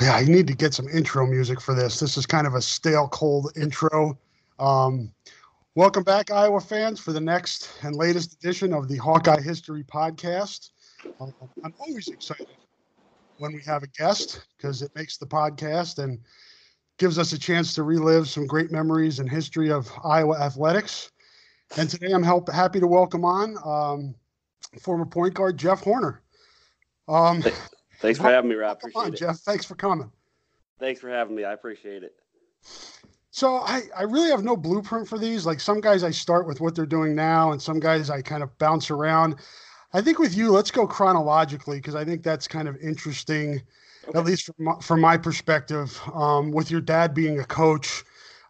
Yeah, I need to get some intro music for this. This is kind of a stale, cold intro. Um, welcome back, Iowa fans, for the next and latest edition of the Hawkeye History Podcast. Um, I'm always excited when we have a guest because it makes the podcast and gives us a chance to relive some great memories and history of Iowa athletics. And today I'm help, happy to welcome on um, former point guard Jeff Horner. Um, Thanks for having me, Rob. Appreciate on, it. Jeff. Thanks for coming. Thanks for having me. I appreciate it. So I, I really have no blueprint for these. Like some guys I start with what they're doing now, and some guys I kind of bounce around. I think with you, let's go chronologically because I think that's kind of interesting, okay. at least from my, from my perspective. Um, with your dad being a coach,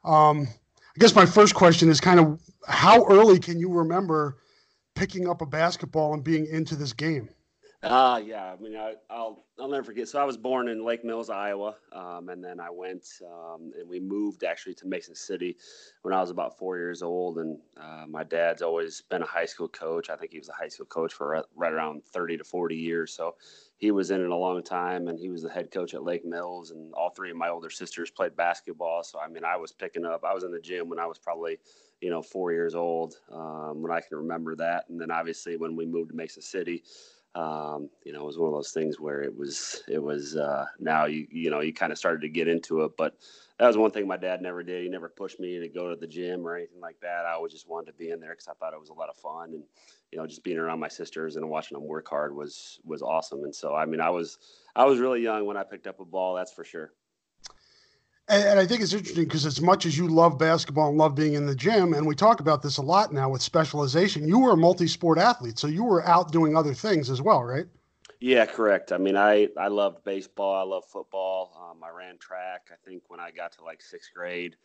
um, I guess my first question is kind of how early can you remember picking up a basketball and being into this game? Uh, yeah. I mean, I, will I'll never forget. So I was born in Lake Mills, Iowa, um, and then I went um, and we moved actually to Mason City when I was about four years old. And uh, my dad's always been a high school coach. I think he was a high school coach for right around thirty to forty years. So he was in it a long time, and he was the head coach at Lake Mills. And all three of my older sisters played basketball. So I mean, I was picking up. I was in the gym when I was probably you know four years old um, when I can remember that. And then obviously when we moved to Mason City um, you know, it was one of those things where it was, it was, uh, now you, you know, you kind of started to get into it, but that was one thing my dad never did. He never pushed me to go to the gym or anything like that. I always just wanted to be in there because I thought it was a lot of fun and, you know, just being around my sisters and watching them work hard was, was awesome. And so, I mean, I was, I was really young when I picked up a ball, that's for sure. And, and I think it's interesting because as much as you love basketball and love being in the gym, and we talk about this a lot now with specialization, you were a multi-sport athlete, so you were out doing other things as well, right? Yeah, correct. I mean, I I loved baseball. I love football. Um, I ran track. I think when I got to like sixth grade,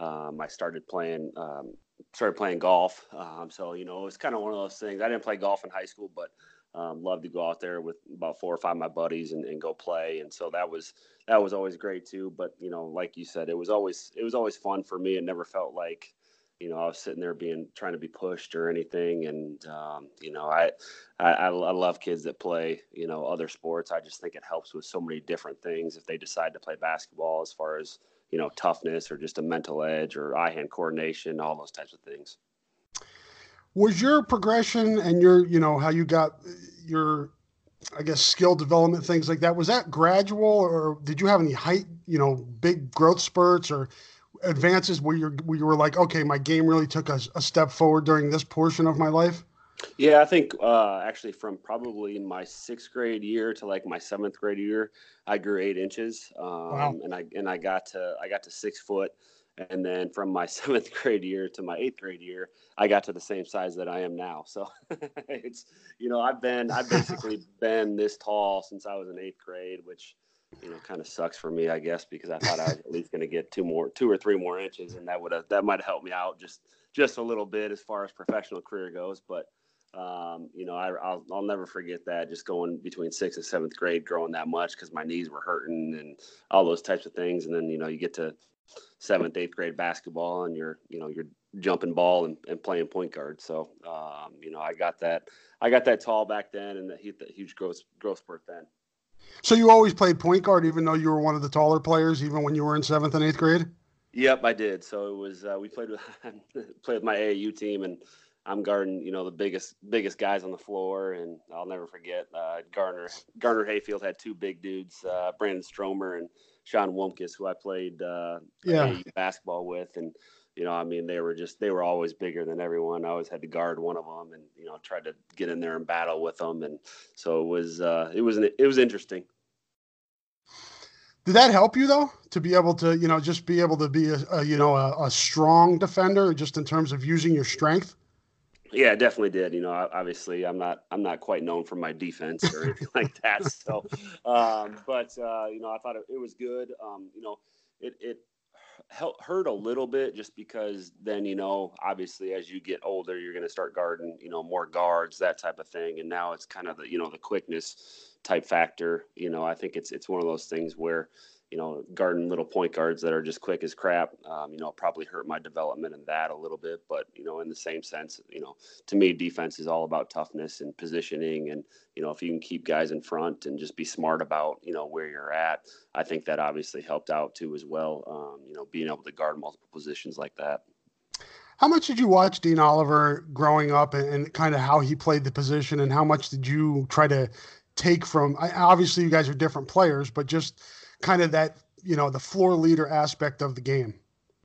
um, I started playing um, started playing golf. Um, so you know, it was kind of one of those things. I didn't play golf in high school, but um, loved to go out there with about four or five of my buddies and, and go play. And so that was that was always great too. But you know, like you said, it was always it was always fun for me. It never felt like you know I was sitting there being trying to be pushed or anything. And um, you know, I, I I love kids that play you know other sports. I just think it helps with so many different things if they decide to play basketball as far as you know toughness or just a mental edge or eye hand coordination, all those types of things. Was your progression and your you know how you got your I guess skill development things like that was that gradual or did you have any height you know big growth spurts or advances where you where you were like okay my game really took a, a step forward during this portion of my life yeah i think uh, actually from probably in my sixth grade year to like my seventh grade year i grew eight inches um, wow. and i and i got to i got to six foot and then from my seventh grade year to my eighth grade year i got to the same size that i am now so it's you know i've been i've basically been this tall since i was in eighth grade which you know kind of sucks for me i guess because i thought i was at least going to get two more two or three more inches and that would have that might have helped me out just just a little bit as far as professional career goes but um, you know, I, will I'll never forget that just going between sixth and seventh grade, growing that much because my knees were hurting and all those types of things. And then, you know, you get to seventh, eighth grade basketball, and you're you know you're jumping ball and, and playing point guard. So um, you know I got that I got that tall back then, and that huge growth growth spurt then. So you always played point guard, even though you were one of the taller players, even when you were in seventh and eighth grade. Yep, I did. So it was uh, we played with played with my AAU team, and I'm guarding you know the biggest biggest guys on the floor, and I'll never forget uh, Garner Garner Hayfield had two big dudes, uh, Brandon Stromer and Sean Womkis, who I played uh, yeah. basketball with, and you know, I mean, they were just they were always bigger than everyone. I always had to guard one of them, and you know, tried to get in there and battle with them, and so it was uh, it was an, it was interesting. Did that help you though to be able to you know just be able to be a, a you know a, a strong defender just in terms of using your strength? Yeah, definitely did. You know, obviously, I'm not I'm not quite known for my defense or anything like that. So, um, but uh, you know, I thought it, it was good. Um, you know, it it hurt a little bit just because then you know, obviously, as you get older, you're going to start guarding, you know, more guards, that type of thing. And now it's kind of the you know the quickness type factor. You know, I think it's it's one of those things where you know, guarding little point guards that are just quick as crap, um, you know, probably hurt my development in that a little bit. But, you know, in the same sense, you know, to me, defense is all about toughness and positioning. And, you know, if you can keep guys in front and just be smart about, you know, where you're at, I think that obviously helped out too as well, um, you know, being able to guard multiple positions like that. How much did you watch Dean Oliver growing up and, and kind of how he played the position and how much did you try to take from obviously you guys are different players, but just kind of that you know the floor leader aspect of the game.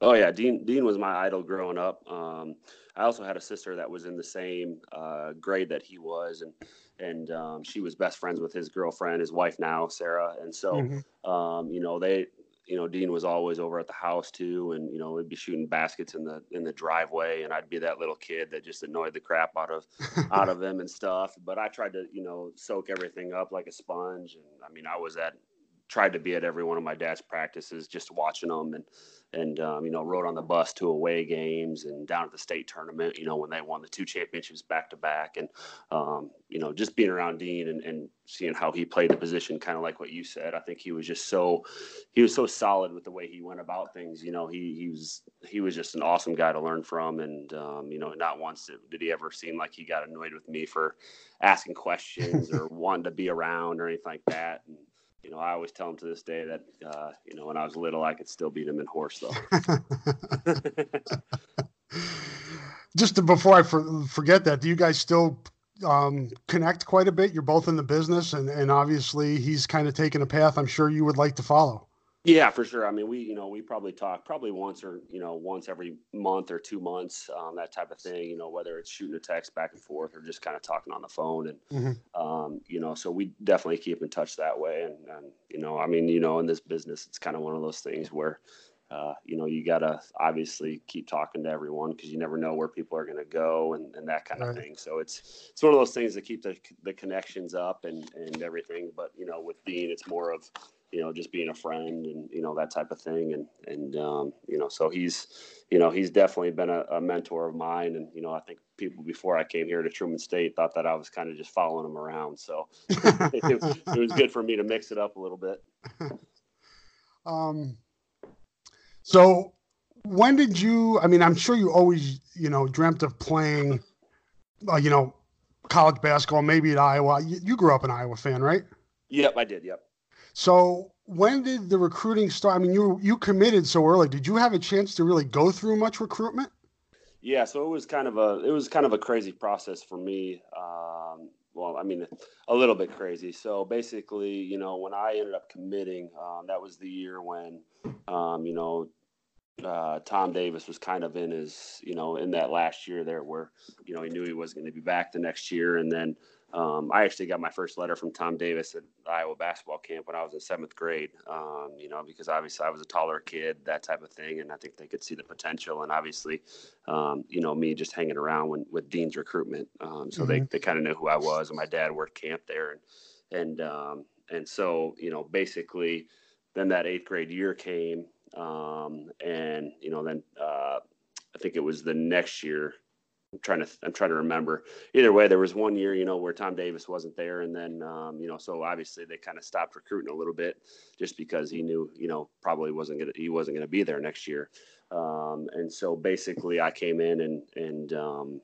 Oh yeah, Dean Dean was my idol growing up. Um, I also had a sister that was in the same uh, grade that he was, and and um, she was best friends with his girlfriend, his wife now, Sarah. And so, mm-hmm. um, you know, they, you know, Dean was always over at the house too, and you know, we'd be shooting baskets in the in the driveway, and I'd be that little kid that just annoyed the crap out of out of them and stuff. But I tried to, you know, soak everything up like a sponge, and I mean, I was at tried to be at every one of my dad's practices, just watching them and and um, you know rode on the bus to away games and down at the state tournament. You know when they won the two championships back to back, and um, you know just being around Dean and, and seeing how he played the position, kind of like what you said. I think he was just so he was so solid with the way he went about things. You know he he was he was just an awesome guy to learn from, and um, you know not once did, did he ever seem like he got annoyed with me for asking questions or wanting to be around or anything like that. And, you know, I always tell him to this day that, uh, you know, when I was little, I could still beat him in horse, though. Just to, before I for, forget that, do you guys still um, connect quite a bit? You're both in the business, and, and obviously he's kind of taken a path I'm sure you would like to follow. Yeah, for sure. I mean, we, you know, we probably talk probably once or, you know, once every month or two months, um, that type of thing, you know, whether it's shooting a text back and forth or just kind of talking on the phone. And, mm-hmm. um, you know, so we definitely keep in touch that way. And, and, you know, I mean, you know, in this business, it's kind of one of those things where, uh, you know, you got to obviously keep talking to everyone because you never know where people are going to go and, and that kind right. of thing. So it's, it's one of those things that keep the, the connections up and, and everything. But, you know, with Dean, it's more of, you know, just being a friend and, you know, that type of thing. And, and, um, you know, so he's, you know, he's definitely been a, a, mentor of mine. And, you know, I think people before I came here to Truman State thought that I was kind of just following him around. So it, it, was good for me to mix it up a little bit. Um, so when did you, I mean, I'm sure you always, you know, dreamt of playing, uh, you know, college basketball, maybe at Iowa. You, you grew up an Iowa fan, right? Yep, I did. Yep. So when did the recruiting start? I mean, you you committed so early. Did you have a chance to really go through much recruitment? Yeah, so it was kind of a it was kind of a crazy process for me. Um, well, I mean, a little bit crazy. So basically, you know, when I ended up committing, um, that was the year when, um, you know, uh, Tom Davis was kind of in his, you know, in that last year there where, you know, he knew he was going to be back the next year, and then um, I actually got my first letter from Tom Davis at Iowa basketball camp when I was in seventh grade. Um, you know, because obviously I was a taller kid, that type of thing, and I think they could see the potential. And obviously, um, you know, me just hanging around when, with Dean's recruitment, um, so mm-hmm. they they kind of knew who I was. And my dad worked camp there, and and um, and so you know, basically, then that eighth grade year came, um, and you know, then uh, I think it was the next year I'm trying to I'm trying to remember. Either way, there was one year, you know, where Tom Davis wasn't there, and then um, you know, so obviously they kind of stopped recruiting a little bit just because he knew, you know, probably wasn't gonna he wasn't gonna be there next year. Um, and so basically, I came in and and um,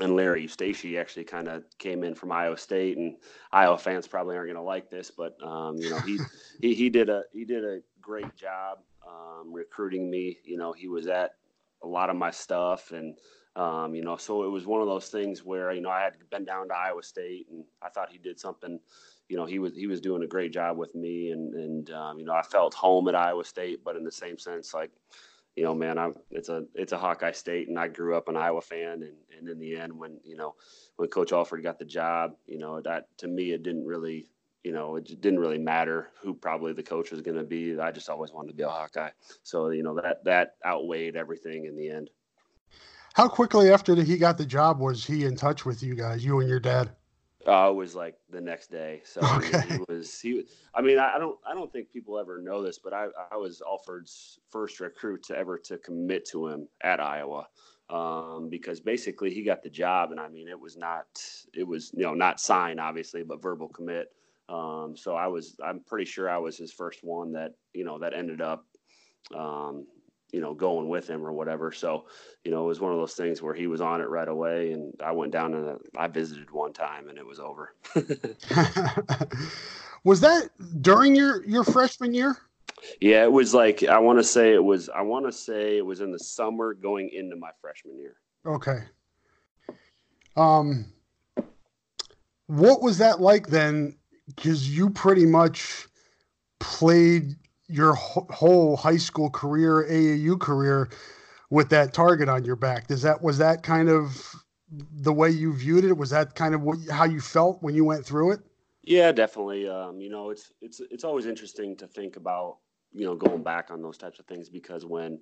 and Larry Eustachy actually kind of came in from Iowa State, and Iowa fans probably aren't to like this, but um, you know he, he he did a he did a great job um, recruiting me. You know he was at a lot of my stuff, and um, you know, so it was one of those things where you know I had been down to Iowa State, and I thought he did something. You know, he was he was doing a great job with me, and and um, you know I felt home at Iowa State, but in the same sense, like you know, man, I'm it's a it's a Hawkeye State, and I grew up an Iowa fan, and and in the end, when you know when Coach Alford got the job, you know that to me it didn't really you know, it didn't really matter who probably the coach was going to be. I just always wanted to be a Hawkeye. So, you know, that, that outweighed everything in the end. How quickly after he got the job was he in touch with you guys, you and your dad? Uh, it was like the next day. So okay. he was he. I mean, I don't I don't think people ever know this, but I I was Alford's first recruit to ever to commit to him at Iowa, um, because basically he got the job, and I mean it was not it was you know not signed obviously, but verbal commit. Um, so I was I'm pretty sure I was his first one that you know that ended up um, you know, going with him or whatever. So, you know, it was one of those things where he was on it right away, and I went down and I visited one time, and it was over. was that during your your freshman year? Yeah, it was like I want to say it was. I want to say it was in the summer going into my freshman year. Okay. Um, what was that like then? Because you pretty much played your whole high school career, AAU career, with that target on your back. Does that was that kind of the way you viewed it? Was that kind of what, how you felt when you went through it? Yeah, definitely. Um, you know, it's it's it's always interesting to think about you know going back on those types of things because when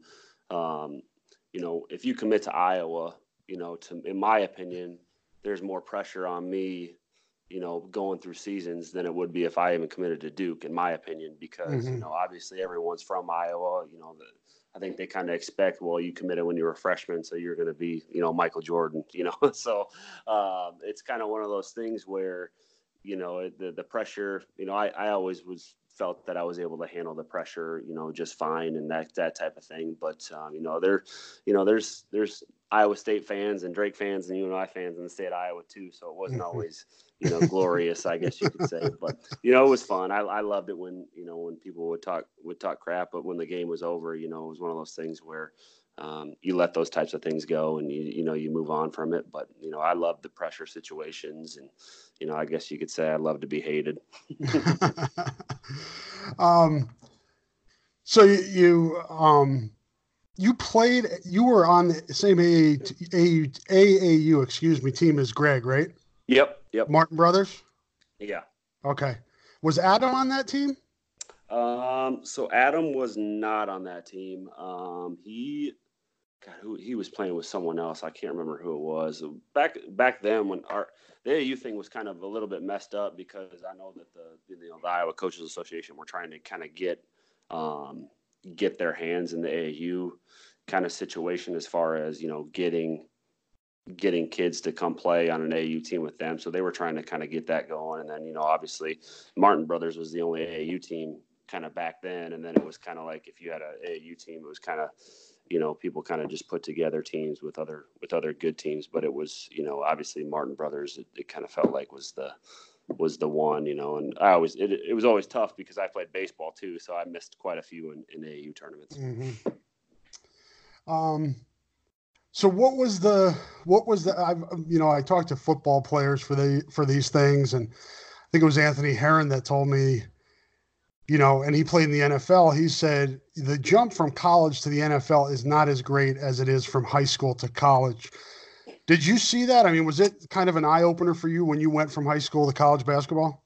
um, you know if you commit to Iowa, you know, to in my opinion, there's more pressure on me you know, going through seasons than it would be if I even committed to Duke, in my opinion, because, mm-hmm. you know, obviously everyone's from Iowa, you know, the, I think they kind of expect, well, you committed when you were a freshman, so you're going to be, you know, Michael Jordan, you know, so um, it's kind of one of those things where, you know, the, the pressure, you know, I, I always was felt that I was able to handle the pressure, you know, just fine and that, that type of thing. But, um, you know, there, you know, there's, there's Iowa state fans and Drake fans and UNI fans in the state of Iowa too. So it wasn't always, you know, glorious, I guess you could say. But you know, it was fun. I, I loved it when you know when people would talk would talk crap, but when the game was over, you know, it was one of those things where um, you let those types of things go and you you know you move on from it. But you know, I love the pressure situations, and you know, I guess you could say I love to be hated. um, so you, you um you played you were on the same AAU, AAU excuse me team as Greg, right? Yep. Yep. Martin Brothers. Yeah. Okay. Was Adam on that team? Um. So Adam was not on that team. Um. He. God, who he was playing with someone else. I can't remember who it was. Back back then, when our the AAU thing was kind of a little bit messed up because I know that the you know the Iowa Coaches Association were trying to kind of get um, get their hands in the AAU kind of situation as far as you know getting getting kids to come play on an AU team with them. So they were trying to kind of get that going. And then, you know, obviously Martin Brothers was the only AAU team kind of back then. And then it was kind of like if you had an AAU team, it was kind of, you know, people kind of just put together teams with other with other good teams. But it was, you know, obviously Martin Brothers, it, it kind of felt like was the was the one, you know, and I always it, it was always tough because I played baseball too, so I missed quite a few in, in AAU tournaments. Mm-hmm. Um, so what was the what was the I've you know I talked to football players for the for these things and I think it was Anthony Herron that told me you know and he played in the NFL he said the jump from college to the NFL is not as great as it is from high school to college. Did you see that? I mean, was it kind of an eye opener for you when you went from high school to college basketball?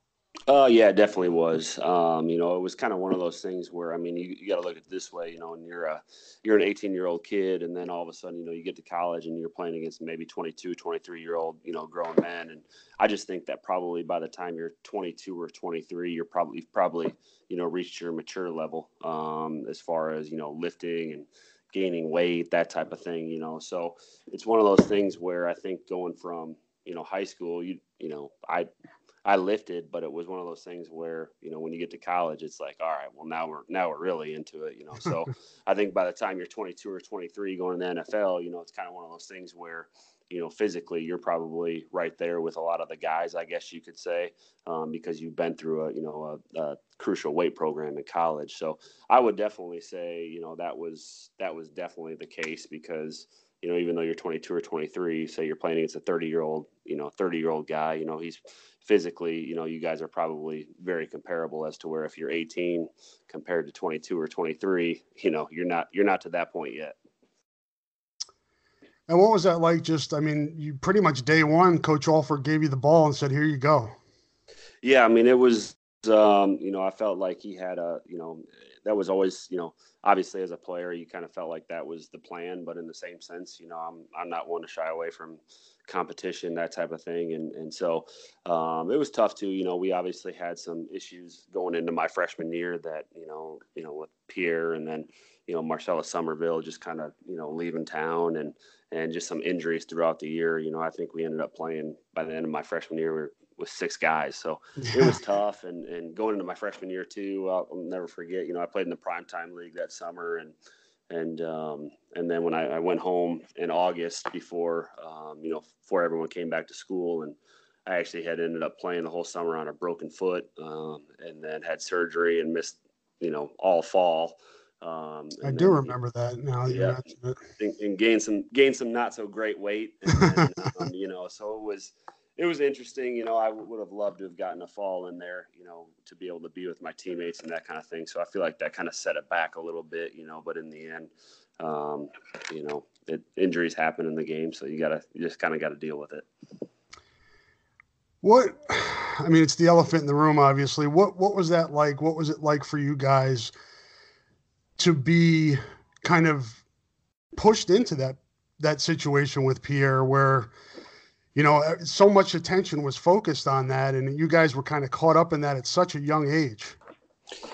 Uh, yeah, it definitely was. Um, you know, it was kind of one of those things where, I mean, you, you got to look at it this way, you know, and you're a, you're an 18 year old kid. And then all of a sudden, you know, you get to college and you're playing against maybe 22, 23 year old, you know, grown men. And I just think that probably by the time you're 22 or 23, you're probably, you've probably, you know, reached your mature level, um, as far as, you know, lifting and, gaining weight, that type of thing, you know. So it's one of those things where I think going from, you know, high school, you you know, I I lifted, but it was one of those things where, you know, when you get to college, it's like, all right, well now we're now we're really into it, you know. So I think by the time you're 22 or 23 going to the NFL, you know, it's kind of one of those things where, you know, physically you're probably right there with a lot of the guys, I guess you could say, um, because you've been through a, you know, a, a, crucial weight program in college. So I would definitely say, you know, that was that was definitely the case because you know, even though you're 22 or 23, say you're playing against a 30 year old, you know, 30 year old guy, you know, he's physically, you know, you guys are probably very comparable as to where if you're 18 compared to 22 or 23, you know, you're not, you're not to that point yet. And what was that like? Just, I mean, you pretty much day one, Coach Alford gave you the ball and said, "Here you go." Yeah, I mean, it was um, you know, I felt like he had a, you know, that was always, you know, obviously as a player, you kind of felt like that was the plan. But in the same sense, you know, I'm I'm not one to shy away from competition, that type of thing. And and so um, it was tough too. You know, we obviously had some issues going into my freshman year that you know, you know, with Pierre and then you know Marcellus Sommerville just kind of you know leaving town and and just some injuries throughout the year. You know, I think we ended up playing by the end of my freshman year. We were with six guys. So it was tough. And, and going into my freshman year too, I'll, I'll, never forget, you know, I played in the primetime league that summer and, and, um, and then when I, I, went home in August before, um, you know, before everyone came back to school and I actually had ended up playing the whole summer on a broken foot, um, and then had surgery and missed, you know, all fall. Um, I do remember that now. Yeah, and, and gained some gained some not so great weight, and then, um, you know, so it was it was interesting. You know, I would have loved to have gotten a fall in there, you know, to be able to be with my teammates and that kind of thing. So I feel like that kind of set it back a little bit, you know, but in the end, um, you know, it, injuries happen in the game. So you got to, you just kind of got to deal with it. What, I mean, it's the elephant in the room, obviously. What, what was that like? What was it like for you guys to be kind of pushed into that, that situation with Pierre where, you know, uh, so much attention was focused on that, and you guys were kind of caught up in that at such a young age.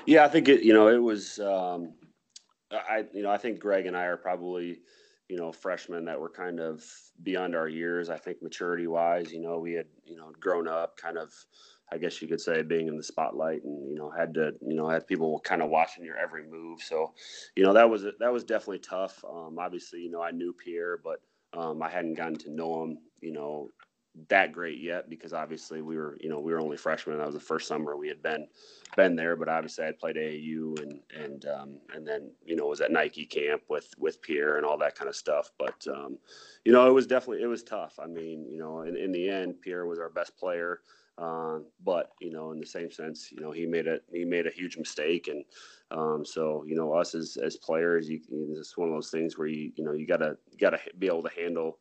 Yeah, I think it. You know, it was. Um, I you know I think Greg and I are probably you know freshmen that were kind of beyond our years. I think maturity wise, you know, we had you know grown up, kind of. I guess you could say being in the spotlight and you know had to you know had people kind of watching your every move. So, you know that was that was definitely tough. Um, obviously, you know I knew Pierre, but um, I hadn't gotten to know him, you know, that great yet because obviously we were, you know, we were only freshmen. That was the first summer we had been been there, but obviously I had played AAU and and um, and then you know was at Nike camp with with Pierre and all that kind of stuff. But um, you know, it was definitely it was tough. I mean, you know, in, in the end, Pierre was our best player. Um, but you know, in the same sense, you know, he made a he made a huge mistake, and um, so you know, us as as players, you, it's one of those things where you you know you gotta you gotta be able to handle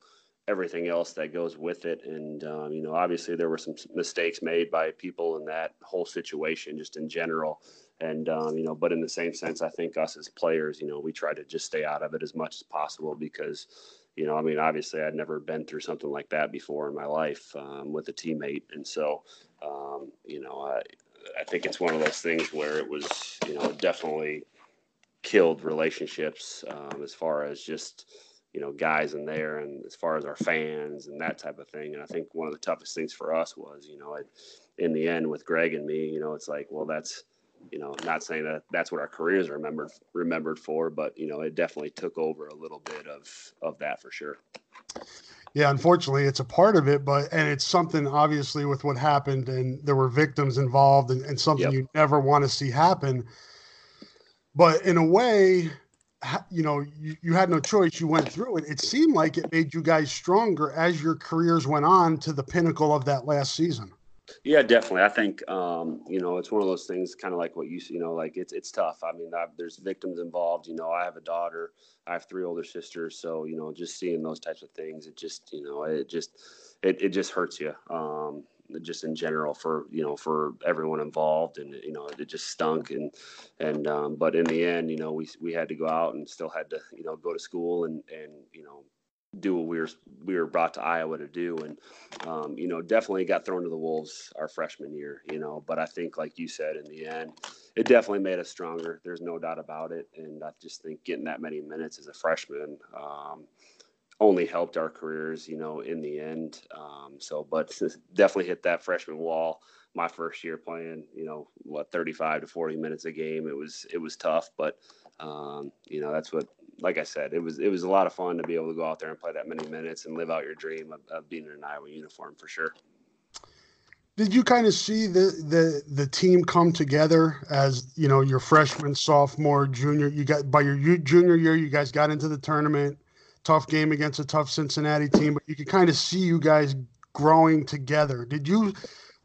everything else that goes with it. And um, you know, obviously there were some mistakes made by people in that whole situation, just in general. And um, you know, but in the same sense, I think us as players, you know, we try to just stay out of it as much as possible because you know, I mean, obviously, I'd never been through something like that before in my life um, with a teammate, and so, um, you know, I, I think it's one of those things where it was, you know, definitely killed relationships um, as far as just, you know, guys in there, and as far as our fans and that type of thing. And I think one of the toughest things for us was, you know, it, in the end with Greg and me, you know, it's like, well, that's you know, not saying that that's what our careers are remembered remembered for, but you know, it definitely took over a little bit of of that for sure. Yeah, unfortunately, it's a part of it, but and it's something obviously with what happened, and there were victims involved, and, and something yep. you never want to see happen. But in a way, you know, you, you had no choice. You went through it. It seemed like it made you guys stronger as your careers went on to the pinnacle of that last season. Yeah, definitely. I think um, you know it's one of those things, kind of like what you you know, like it's it's tough. I mean, I, there's victims involved. You know, I have a daughter. I have three older sisters, so you know, just seeing those types of things, it just you know, it just it, it just hurts you. Um, just in general for you know for everyone involved and you know it just stunk and and um, but in the end you know we we had to go out and still had to you know go to school and and you know do what we were we were brought to Iowa to do, and um, you know definitely got thrown to the wolves our freshman year. You know, but I think like you said in the end, it definitely made us stronger. There's no doubt about it, and I just think getting that many minutes as a freshman. Um, only helped our careers, you know, in the end. Um, so, but definitely hit that freshman wall. My first year playing, you know, what 35 to 40 minutes a game. It was it was tough, but um, you know that's what like I said, it was it was a lot of fun to be able to go out there and play that many minutes and live out your dream of, of being in an Iowa uniform for sure. Did you kind of see the the the team come together as you know your freshman, sophomore, junior? You got by your junior year, you guys got into the tournament. Tough game against a tough Cincinnati team, but you could kind of see you guys growing together. Did you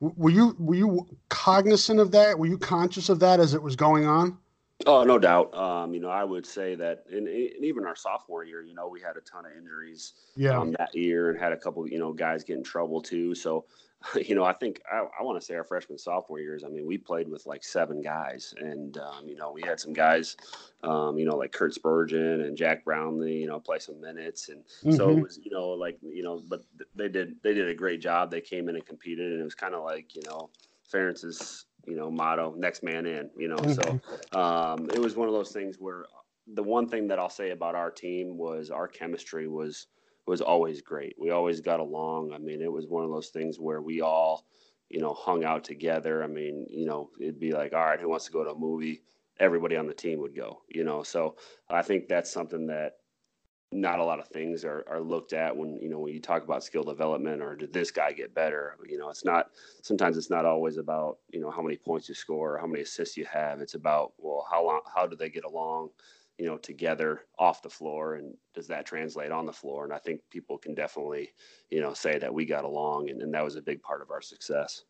were you were you cognizant of that? Were you conscious of that as it was going on? Oh, no doubt. Um, you know, I would say that, and, and, even our sophomore year, you know, we had a ton of injuries yeah. um, that year and had a couple, you know, guys get in trouble too. So, you know, I think I, I want to say our freshman sophomore years. I mean, we played with like seven guys, and um, you know, we had some guys, um, you know, like Kurt Spurgeon and Jack Brownlee, you know, play some minutes, and mm-hmm. so it was, you know, like you know, but they did they did a great job. They came in and competed, and it was kind of like you know, Ferentz's you know motto, next man in. You know, mm-hmm. so um, it was one of those things where the one thing that I'll say about our team was our chemistry was was always great. We always got along. I mean, it was one of those things where we all, you know, hung out together. I mean, you know, it'd be like, all right, who wants to go to a movie? Everybody on the team would go, you know. So I think that's something that not a lot of things are, are looked at when you know when you talk about skill development or did this guy get better you know it's not sometimes it's not always about you know how many points you score or how many assists you have it's about well how long how do they get along you know, together off the floor, and does that translate on the floor? And I think people can definitely, you know, say that we got along, and, and that was a big part of our success.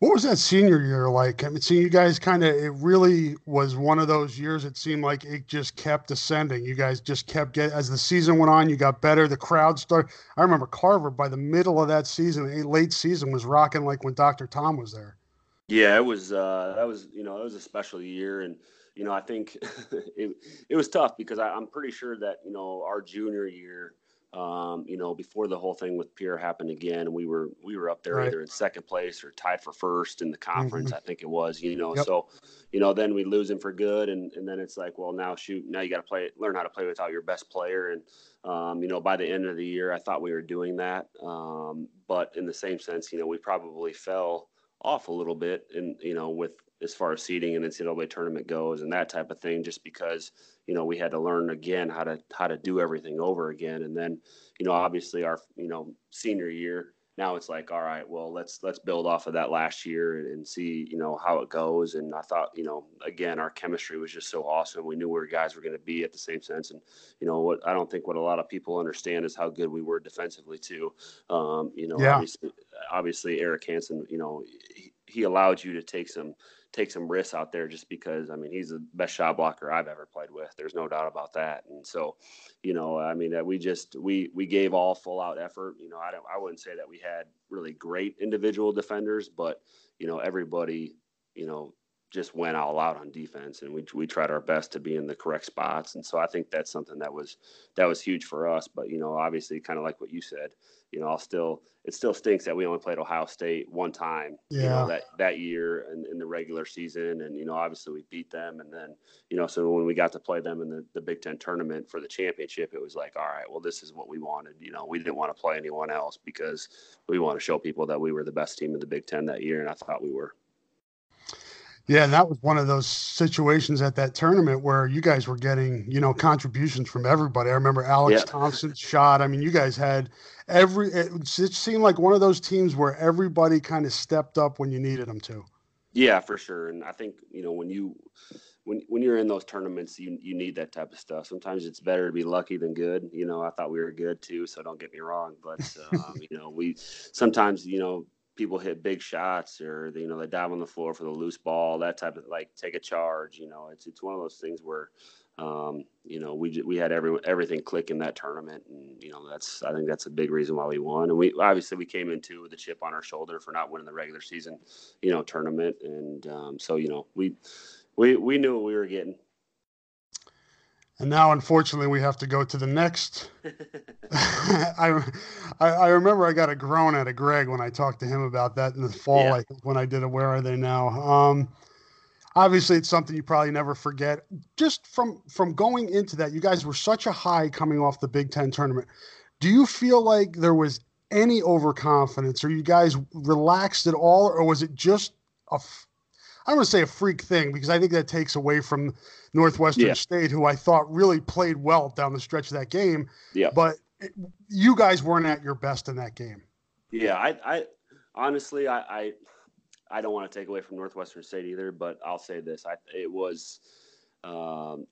What was that senior year like? I mean, see, you guys kind of, it really was one of those years. It seemed like it just kept ascending. You guys just kept getting, as the season went on, you got better. The crowd started. I remember Carver by the middle of that season, late season, was rocking like when Dr. Tom was there. Yeah, it was, uh, that was, you know, it was a special year. And, you know, I think it, it was tough because I, am pretty sure that, you know, our junior year, um, you know, before the whole thing with Pierre happened again, we were, we were up there right. either in second place or tied for first in the conference. Mm-hmm. I think it was, you know, yep. so, you know, then we lose him for good. And, and then it's like, well, now shoot, now you got to play, learn how to play without your best player. And, um, you know, by the end of the year, I thought we were doing that. Um, but in the same sense, you know, we probably fell off a little bit and, you know, with, as far as seeding and NCAA tournament goes and that type of thing, just because you know we had to learn again how to how to do everything over again. And then you know obviously our you know senior year now it's like all right well let's let's build off of that last year and, see you know how it goes and i thought you know again our chemistry was just so awesome we knew where guys were going to be at the same sense and you know what i don't think what a lot of people understand is how good we were defensively too um, you know yeah. obviously, obviously erek hansen you know he, he allowed you to take some take some risks out there just because I mean he's the best shot blocker I've ever played with. There's no doubt about that. And so, you know, I mean that we just we we gave all full out effort. You know, I don't I wouldn't say that we had really great individual defenders, but you know everybody you know just went all out on defense and we we tried our best to be in the correct spots and so I think that's something that was that was huge for us but you know obviously kind of like what you said you know I'll still it still stinks that we only played Ohio State one time yeah. you know that that year in, in the regular season. And you know obviously we beat them and then you know so when we got to play them in the, the Big 10 tournament for the championship it was like all right well this is what we wanted. You know we didn't want to play anyone else because we want to show people that we were the best team in the Big 10 that year. And I thought we were yeah, and that was one of those situations at that tournament where you guys were getting, you know, contributions from everybody. I remember Alex yeah. Thompson shot. I mean, you guys had every. It, it seemed like one of those teams where everybody kind of stepped up when you needed them to. Yeah, for sure. And I think you know when you when when you're in those tournaments, you you need that type of stuff. Sometimes it's better to be lucky than good. You know, I thought we were good too, so don't get me wrong. But um, you know, we sometimes you know people hit big shots or you know they dive on the floor for the loose ball that type of like take a charge you know it's it's one of those things where um, you know we we had every everything click in that tournament and you know that's I think that's a big reason why we won. And we obviously we came into with a chip on our shoulder for not winning the regular season you know tournament. And um, so you know we we we knew what we were getting and now, unfortunately, we have to go to the next. I, I remember I got a groan out of Greg when I talked to him about that in the fall. Yeah. I think when I did a "Where Are They Now." Um, obviously, it's something you probably never forget. Just from from going into that, you guys were such a high coming off the Big Ten tournament. Do you feel like there was any overconfidence, or you guys relaxed at all, or was it just a I don't want to say a freak thing because I think that takes away from Northwestern yeah. State, who I thought really played well down the stretch of that game. Yeah. But it, you guys weren't at your best in that game. Yeah, I, I honestly, I, I, I don't want to take away from Northwestern State either, but I'll say this: I, it was, um,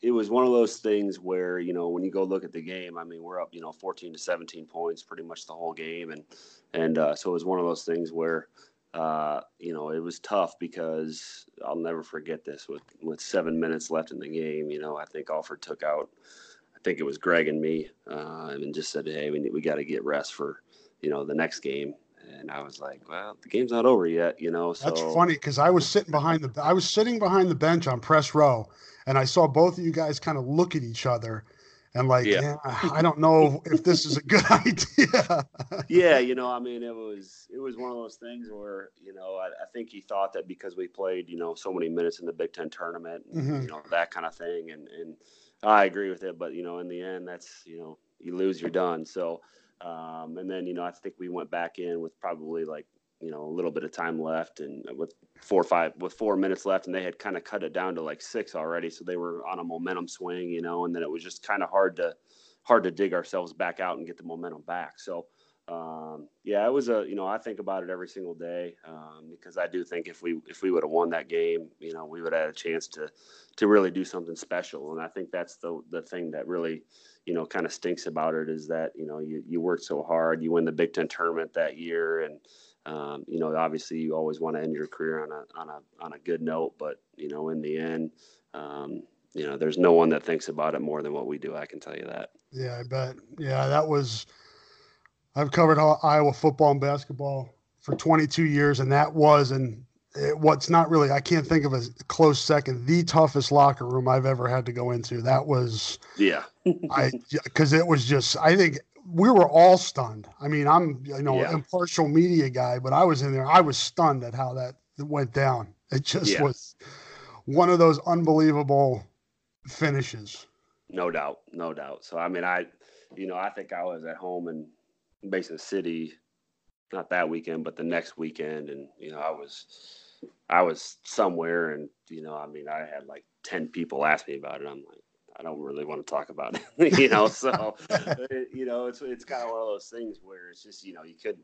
it was one of those things where you know when you go look at the game, I mean, we're up, you know, 14 to 17 points pretty much the whole game, and and uh, so it was one of those things where uh, you know, it was tough because I'll never forget this. With with seven minutes left in the game, you know, I think Alford took out, I think it was Greg and me, uh, and just said, "Hey, we we got to get rest for, you know, the next game. And I was like, well, the game's not over yet, you know. So That's funny because I was sitting behind the I was sitting behind the bench on press row, and I saw both of you guys kind of look at each other, and like, Yeah. I don't know if this is a good idea. yeah, you know, I mean, it was it was one of those things where you know I, I think he thought that because we played you know so many minutes in the Big Ten tournament, and, Mhm. you know that kind of thing, and and I agree with it, but you know in the end that's you know you lose you're done. So um, and then you know I think we went back in with probably like you know a little bit of time left, and with four or five with four minutes left, and they had kind of cut it down to like six already, so they were on a momentum swing, you know, and then it was just kind of hard to hard to dig ourselves back out and get the momentum back. So um, yeah, it was a you know I think about it every single day um, because I do think if we if we would have won that game, you know, we would have had a chance to to really do something special, and I think that's the the thing that really you know kind of stinks about it is that you know you you worked so hard, you win the Big Ten tournament that year, and um, you know obviously you always want to end your career on a on a on a good note, but you know in the end. Um, you know, there's no one that thinks about it more than what we do. I can tell you that. yeah, I bet. Yeah, that was. I've covered all- Iowa football and basketball for 22 years, and that was and it, what's not really I can't think of a close second the toughest locker room I've ever had to go into. That was Yeah. I because it was just I think we were all stunned. I mean, I'm you know Yeah. impartial media guy, but I was in there. I was stunned at how that went down. It just Yeah. was one of those unbelievable finishes. No doubt, no doubt. So I mean, I, you know, I think I was at home in Mason City, not that weekend, but the next weekend, and you know, I was, I was somewhere, and you know, I mean, I had like ten people ask me about it. I'm like, I don't really want to talk about it, you know. So, it, you know, it's it's kind of one of those things where it's just, you know, you could,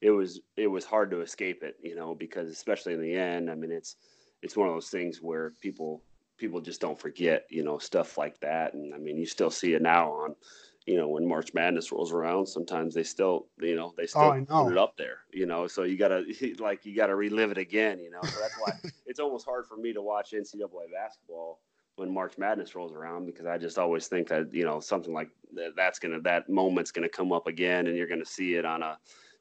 it was it was hard to escape it, you know, because especially in the end, I mean, it's it's one of those things where people people just don't forget, you know, stuff like that. And I mean, you still see it now on, you know, when March Madness rolls around, sometimes they still, you know, they still Oh, know. put it up there, you know, so you gotta like, you gotta relive it again, you know, so that's why it's almost hard for me to watch NCAA basketball when March Madness rolls around, because I just always think that, you know, something like that, that's going to, that moment's going to come up again and you're going to see it on a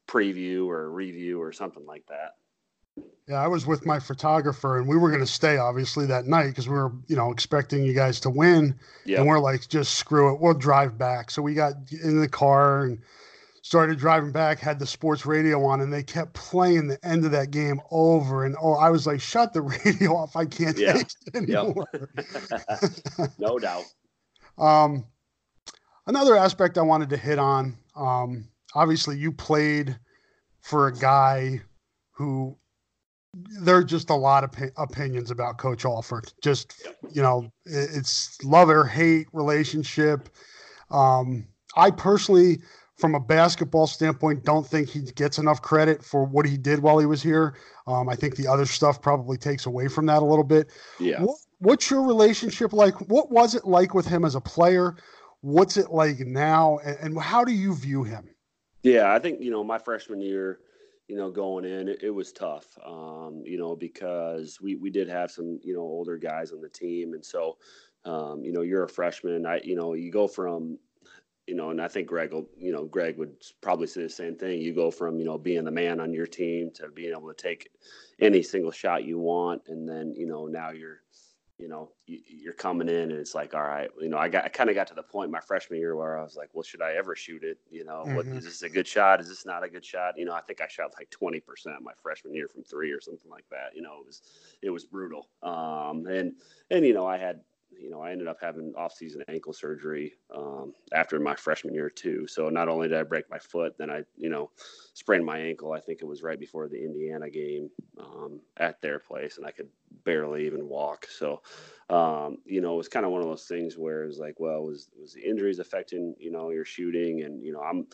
preview or review or something like that. Yeah, I was with my photographer, and we were going to stay obviously that night because we were you know expecting you guys to win. Yeah. And we're like, just screw it. We'll drive back. So we got in the car and started driving back, had the sports radio on, and they kept playing the end of that game over and oh, I was like, shut the radio off. I can't Yeah. take it Yep. anymore. no doubt. um, another aspect I wanted to hit on, um, obviously you played for a guy who there are just a lot of opinions about Coach Alford. Just you know, it- it's love or hate relationship. Um, I personally, from a basketball standpoint, don't think he gets enough credit for what he did while he was here. Um, I think the other stuff probably takes away from that a little bit. Yeah. What, what's your relationship like? What was it like with him as a player? What's it like now? And, and how do you view him? Yeah, I think you know my freshman year, you know, going in, it, it was tough. Um, you know, because we we did have some you know older guys on the team, and so um, you know you're a freshman. I you know you go from you know, and I think Greg will, you know, Greg would probably say the same thing. You go from, you know, being the man on your team to being able to take any single shot you want. And then, you know, now you're, you know, you, you're coming in and it's like, all right, you know, I got, I kind of got to the point my freshman year where I was like, well, should I ever shoot it? You know, what Mhm. is this a good shot? Is this not a good shot? You know, I think I shot like 20% my freshman year from three or something like that. You know, it was, it was brutal. Um, and, and, you know, I had, you know, I ended up having off-season ankle surgery um, after my freshman year too. So not only did I break my foot, then I, you know, sprained my ankle. I think it was right before the Indiana game um, at their place, and I could barely even walk. So, um, you know, it was kind of one of those things where it was like, well, was was the injuries affecting, you know, your shooting? And you know, I'm,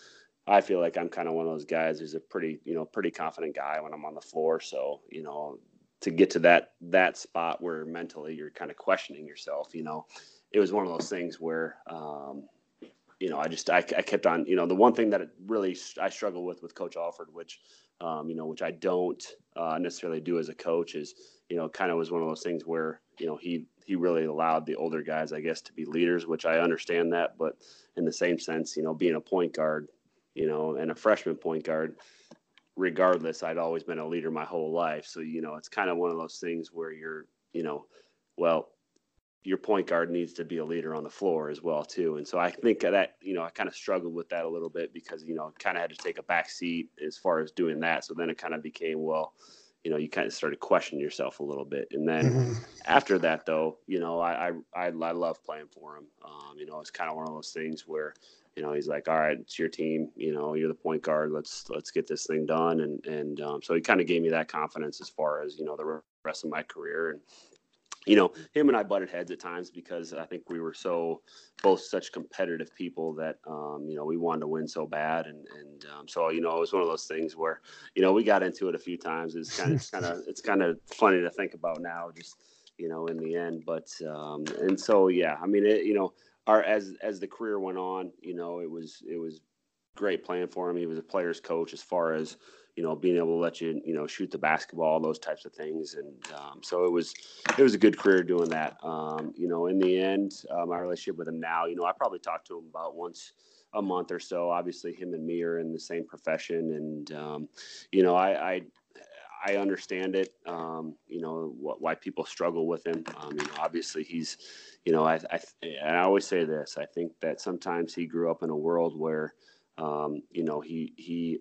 I feel like I'm kind of one of those guys who's a pretty, you know, pretty confident guy when I'm on the floor. So, you know, to get to that that spot where mentally you're kind of questioning yourself you know? It was one of those things where um, you know i just I, I kept on you know the one thing that really i struggle with with coach alford which um, you know which i don't uh, necessarily do as a coach is you know kind of was one of those things where you know he he really allowed the older guys i guess to be leaders which i understand that but in the same sense you know being a point guard you know, and a freshman point guard, regardless, I'd always been a leader my whole life. So, you know, it's kind of one of those things where you're, you know, well, your point guard needs to be a leader on the floor as well too. And so I think that you know I kind of struggled with that a little bit because you know kind of had to take a back seat as far as doing that. So then it kind of became well, you know, you kind of started questioning yourself a little bit. And then mm-hmm. after that though, you know, I I I, I love playing for him. Um, you know, it's kind of one of those things where you know he's like all right it's your team you know you're the point guard let's let's get this thing done and and um, so he kind of gave me that confidence as far as you know the rest of my career and you know, him and I butted heads at times because I think we were so both such competitive people that um, you know we wanted to win so bad, and and um, so you know it was one of those things where you know we got into it a few times. It's kind of it's kind of it's kind of funny to think about now, just you know in the end. But um, and so yeah, I mean it, you know our as as the career went on, you know it was it was great playing for him. He was a player's coach as far as you know, being able to let you, you know, shoot the basketball, those types of things. And um, so it was, it was a good career doing that. Um, you know, in the end, uh, my relationship with him now, you know, I probably talk to him about once a month or so. Obviously, him and me are in the same profession, and um, you know, I, I I understand it. Um, you know what, why people struggle with him. Um, you know, obviously he's, you know, I, I and I always say this. I think that sometimes he grew up in a world where, um, you know, he he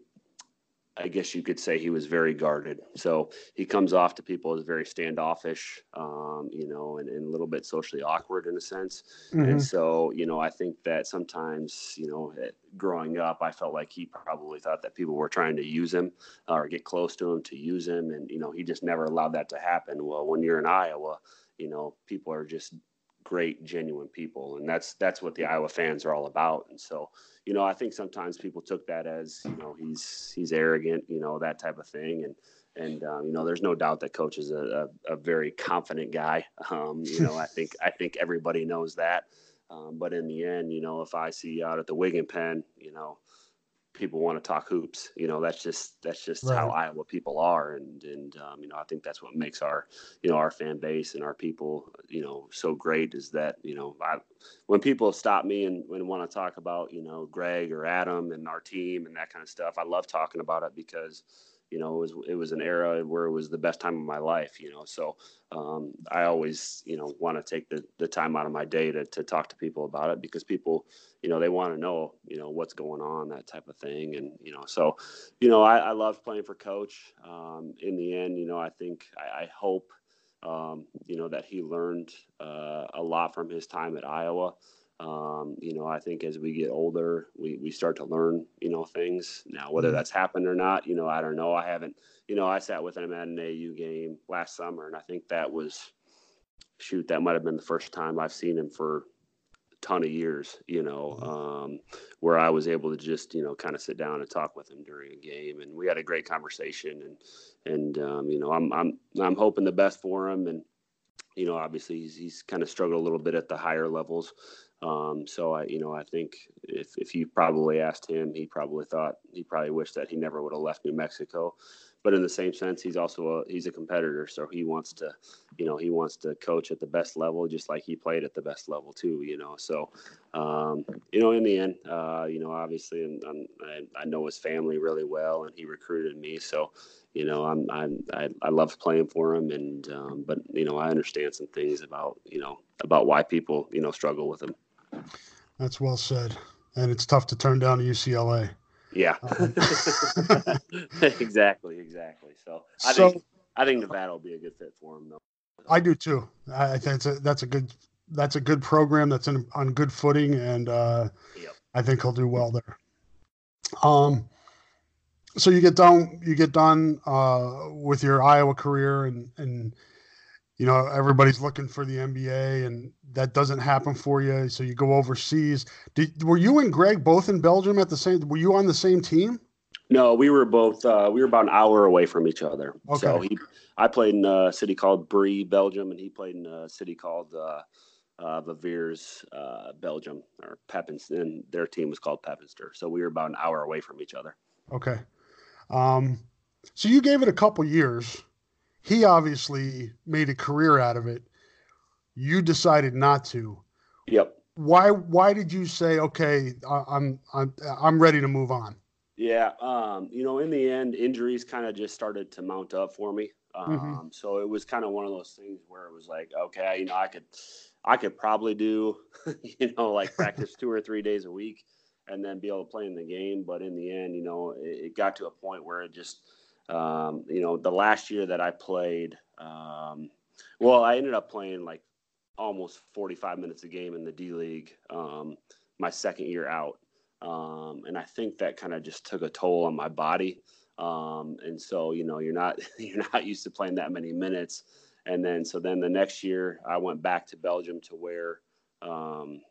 I guess you could say he was very guarded. So he comes off to people as very standoffish, um, you know, and, and, a little bit socially awkward in a sense. Mm-hmm. And so, you know, I think that sometimes, you know, growing up, I felt like he probably thought that people were trying to use him or get close to him to use him. And, you know, he just never allowed that to happen. Well, when you're in Iowa, you know, people are just great, genuine people. And that's, that's what the Iowa fans are all about. And so, you know, I think sometimes people took that as, you know, he's he's arrogant, you know, that type of thing, and and um, you know, there's no doubt that coach is a, a, a very confident guy. Um, you know, I think I think everybody knows that. Um, but in the end, you know, if I see you out at the Wig and Pen, you know, people want to talk hoops. You know, that's just that's just right. how Iowa people are, and and um, you know, I think that's what makes our you know our fan base and our people you know so great is that you know I, when people stop me and, and want to talk about you know Greg or Adam and our team and that kind of stuff, I love talking about it because you know, it was it was an era where it was the best time of my life, you know. So um, I always, you know, want to take the, the time out of my day to, to talk to people about it because people, you know, they want to know, you know, what's going on, that type of thing. And, you know, so, you know, I, I love playing for coach. Um, in the end, you know, I think, I, I hope, um, you know, that he learned uh, a lot from his time at Iowa. Um, you know, I think as we get older, we, we start to learn, you know, things. Now, whether mm-hmm. that's happened or not, you know, I don't know. I haven't, you know, I sat with him at an AU game last summer, and I think that was, shoot, that might have been the first time I've seen him for a ton of years, you know, mm-hmm. um, where I was able to just, you know, kind of sit down and talk with him during a game. And we had a great conversation. And, and um, you know, I'm, I'm, I'm hoping the best for him. And, you know, obviously he's, he's kind of struggled a little bit at the higher levels. Um, so I, you know, I think if if you probably asked him, he probably thought he probably wished that he never would have left New Mexico. But in the same sense, he's also a he's a competitor, so he wants to, you know, he wants to coach at the best level, just like he played at the best level too. You know, so um, you know, in the end, uh, you know, obviously, and I, I know his family really well, and he recruited me, so you know, I'm, I'm I, I love playing for him, and um, but you know, I understand some things about you know about why people you know struggle with him. That's well said. And it's tough to turn down UCLA. Yeah. Um, exactly, exactly. So I so, think I think Nevada will be a good fit for him though. I do too. I think it's a, that's a good that's a good program that's in, on good footing and uh, yep. I think he'll do well there. Um so you get done you get done uh, with your Iowa career and and you know everybody's looking for the NBA and that doesn't happen for you so you go overseas Did, were you and Greg both in Belgium at the same were you on the same team no we were both uh, we were about an hour away from each other okay. so he I played in a city called Bree Belgium and he played in a city called uh, uh, Verviers, uh, Belgium, or Pepinster, and their team was called Pepinster. So we were about an hour away from each other. Okay. Um, so you gave it a couple years he obviously made a career out of it. You decided not to. Yep. why why did you say okay i'm i'm i'm ready to move on yeah um you know in the end injuries kind of just started to mount up for me mm-hmm. um mm-hmm. so it was kind of one of those things where it was like okay you know i could i could probably do you know like practice two or three days a week and then be able to play in the game but in the end you know it, it got to a point where it just um you know the last year that i played um well i ended up playing like almost 45 minutes a game in the D League um, my second year out. Um, and I think that kind of just took a toll on my body. Um, and so, you know, you're not you're not used to playing that many minutes. And then so then the next year I went back to Belgium to where um,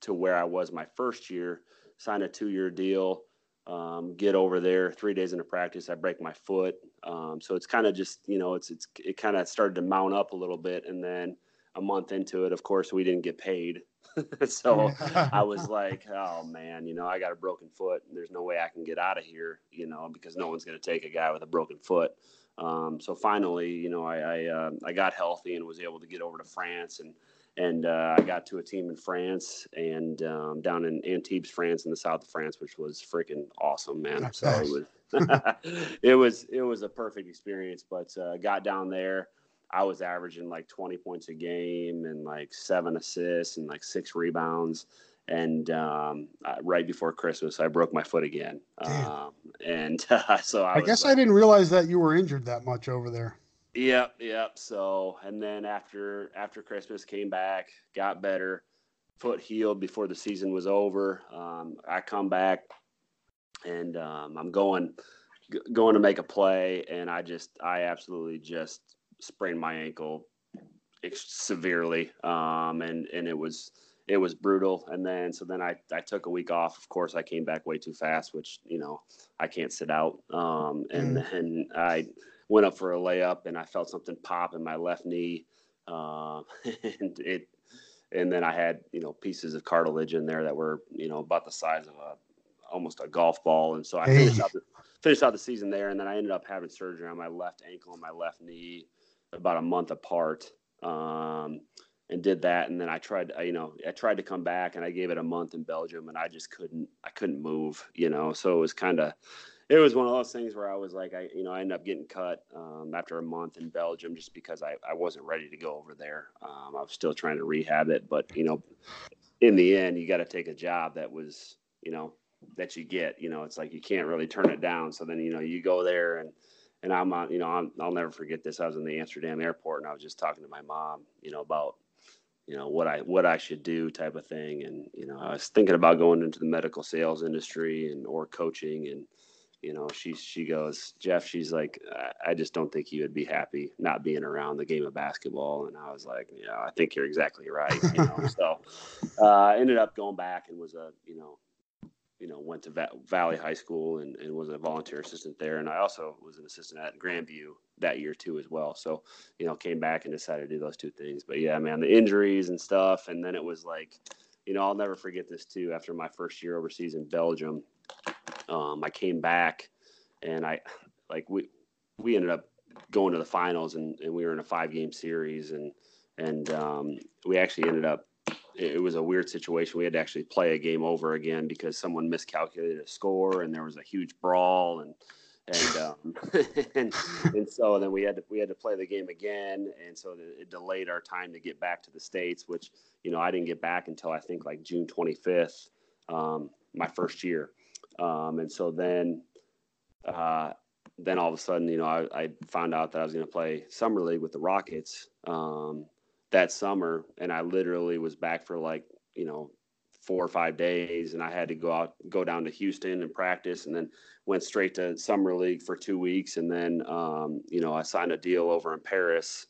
to where I was my first year, signed a two year deal. Um, get over there three days into practice i break my foot um, so it's kind of just you know it's it's it kind of started to mount up a little bit and then a month into it, of course, we didn't get paid. so I was like, oh man, you know, I got a broken foot. And there's no way I can get out of here, you know, because no one's going to take a guy with a broken foot. Um, so finally, you know, I I, uh, I, got healthy and was able to get over to France and and uh, I got to a team in France and um, down in Antibes, France, in the south of France, which was freaking awesome, man. So it was it was it was a perfect experience. But uh, got down there. I was averaging like 20 points a game and like seven assists and like six rebounds. And um, uh, right before Christmas, I broke my foot again. Um, and uh, so I, I guess like, I didn't realize that you were injured that much over there. Yep, yep. So, and then after after Christmas, came back, got better, foot healed before the season was over. Um, I come back, and um, I'm going going to make a play, and I just I absolutely just sprained my ankle severely, um, and and it was it was brutal. And then so then I I took a week off. Of course, I came back way too fast, which you know I can't sit out. Um, and mm. then I went up for a layup, and I felt something pop in my left knee, uh, and it. And then I had, you know, pieces of cartilage in there that were, you know, about the size of a almost a golf ball. And so I finished out the, finished out the season there. And then I ended up having surgery on my left ankle and my left knee about a month apart um, and did that and then i tried you know i tried to come back and i gave it a month in belgium and i just couldn't i couldn't move you know so it was kind of it was one of those things where i was like i you know i ended up getting cut um, after a month in belgium just because i, I wasn't ready to go over there um, i was still trying to rehab it but you know in the end you got to take a job that was you know that you get you know it's like you can't really turn it down so then you know you go there and and I'm on, you know, I'm, I'll never forget this. I was in the Amsterdam airport and I was just talking to my mom, you know, about, you know, what I, what I should do type of thing. And, you know, I was thinking about going into the medical sales industry and, or coaching. And, you know, she, she goes, Jeff, she's like, I just don't think you would be happy not being around the game of basketball. And I was like, yeah, I think you're exactly right. You know, so, uh, I ended up going back and was a, you know, you know, went to Va- Valley High School and, and was a volunteer assistant there. And I also was an assistant at Grandview that year too, as well. So, you know, came back and decided to do those two things. But yeah, man, the injuries and stuff. And then it was like, you know, I'll never forget this too. After my first year overseas in Belgium, um, I came back and I, like, we, we ended up going to the finals and, and we were in a five game series and, and um, we actually ended up it was a weird situation. We had to actually play a game over again because someone miscalculated a score and there was a huge brawl and and um, and, and so then we had to we had to play the game again and so it delayed our time to get back to the states which you know I didn't get back until I think like June 25th um, my first year um, and so then uh, then all of a sudden you know I, I found out that I was going to play summer league with the Rockets um, that summer. And I literally was back for like, you know, four or five days. And I had to go out go down to Houston and practice and then went straight to summer league for two weeks. And then um, you know I signed a deal over in Paris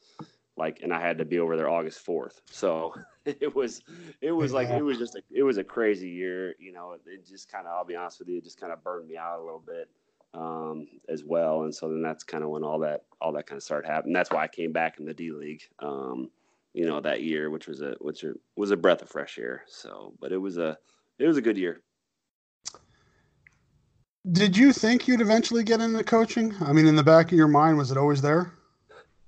like and I had to be over there August 4th so it was it was like it was just a, it was a crazy year you know it, it just kind of I'll be honest with you it just kind of burned me out a little bit um, as well and so then that's kind of when all that all that kind of started happening that's why I came back in the D League um, you know, that year, which was a which was a breath of fresh air. So, but it was a it was a good year. Did you think you'd eventually get into coaching? I mean, in the back of your mind, was it always there?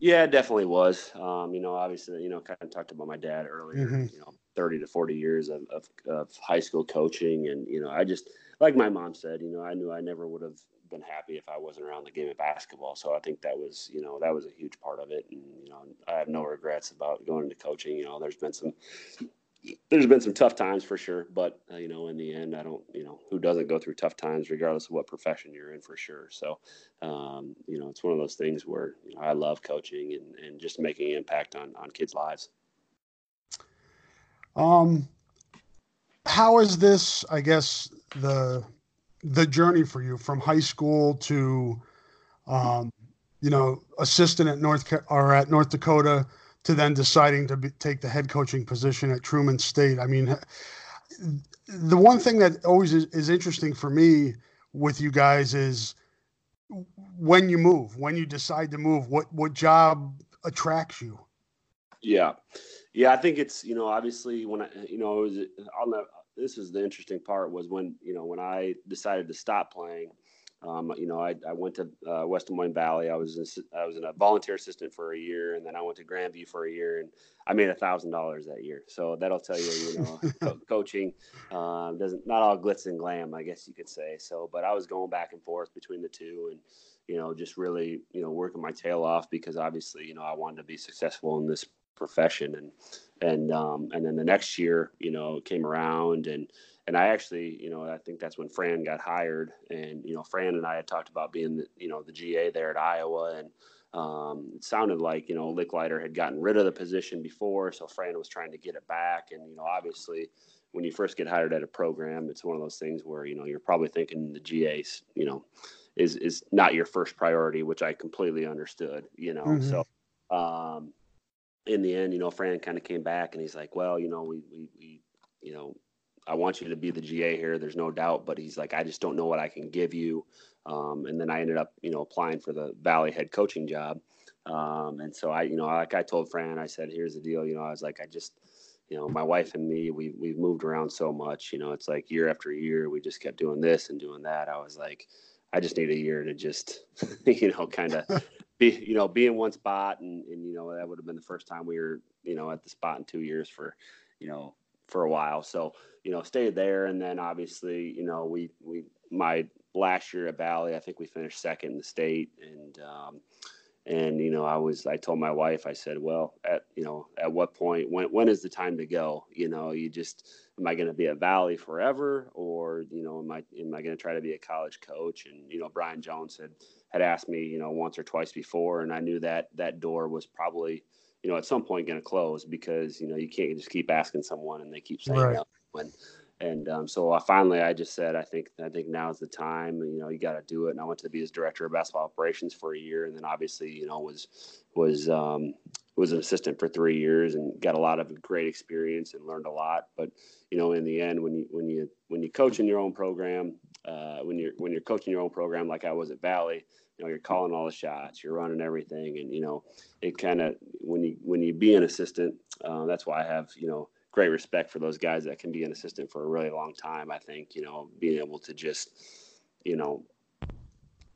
Yeah, it definitely was. Um, you know, obviously, you know, kind of talked about my dad earlier. Mm-hmm. You know, 30 to 40 years of, of, of high school coaching. And, you know, I just, like my mom said, you know, I knew I never would have been happy if I wasn't around the game of basketball. So I think that was, you know, that was a huge part of it. And, you know, I have no regrets about going into coaching. You know, there's been some there's been some tough times for sure, but uh, you know, in the end, I don't, you know, who doesn't go through tough times, regardless of what profession you're in, for sure. So, um, you know, it's one of those things where you know, I love coaching and, and just making an impact on on kids' lives. Um, how is this? I guess the the journey for you from high school to, um, you know, assistant at North or at North Dakota to then deciding to be, take the head coaching position at Truman State. I mean, the one thing that always is, is interesting for me with you guys is when you move, when you decide to move, what what job attracts you? Yeah, yeah, I think it's you know obviously when I you know it was on the this is the interesting part was when you know when I decided to stop playing. Um, you know, I, I went to uh, West Des Moines Valley. I was in, I was in a volunteer assistant for a year, and then I went to Grandview for a year, and I made a thousand dollars that year. So that'll tell you, you know, co- coaching um, doesn't not all glitz and glam, I guess you could say. So, but I was going back and forth between the two, and you know, just really, you know, working my tail off because obviously, you know, I wanted to be successful in this profession, and and um, and then the next year, you know, came around and and I actually, you know, I think that's when Fran got hired, and you know, Fran and I had talked about being, the, you know, the GA there at Iowa, and um, it sounded like you know Lickliter had gotten rid of the position before, so Fran was trying to get it back, and you know, obviously, when you first get hired at a program, it's one of those things where you know you're probably thinking the GA's, you know, is is not your first priority, which I completely understood, you know, mm-hmm. so. Um, in the end, you know, Fran kind of came back and he's like, well, you know, we, we, we, you know, I want you to be the GA here. There's no doubt, but he's like, I just don't know what I can give you. Um, and then I ended up, you know, applying for the Valley head coaching job. Um, and so I, you know, like I told Fran, I said, here's the deal. You know, I was like, I just, you know, my wife and me, we we've moved around so much. You know, it's like year after year, we just kept doing this and doing that. I was like, I just need a year to just, you know, kind of be, you know, be in one spot. And, and, you know, that would have been the first time we were, you know, at the spot in two years for, you know, for a while. So, you know, stayed there. And then obviously, you know, we, we, my last year at Valley, I think we finished second in the state. And, um, and, you know, I was, I told my wife, I said, well, at, you know, at what point, when, when is the time to go? You know, you just, am I going to be at Valley forever? Or, you know, am I, am I going to try to be a college coach? And, you know, Brian Jones had, had asked me, you know, once or twice before. And I knew that that door was probably, you know, at some point going to close because, you know, you can't just keep asking someone and they keep saying right. no. When, and um, so I finally, I just said, I think, I think now is the time. You know, you got to do it. And I went to be his director of basketball operations for a year, and then obviously, you know, was was um, was an assistant for three years and got a lot of great experience and learned a lot. But you know, in the end, when you when you when you coach in your own program, uh, when you're when you're coaching your own program, like I was at Valley, you know, you're calling all the shots, you're running everything, and you know, it kind of when you when you be an assistant, uh, that's why I have you know great respect for those guys that can be an assistant for a really long time. I think, you know, being able to just, you know,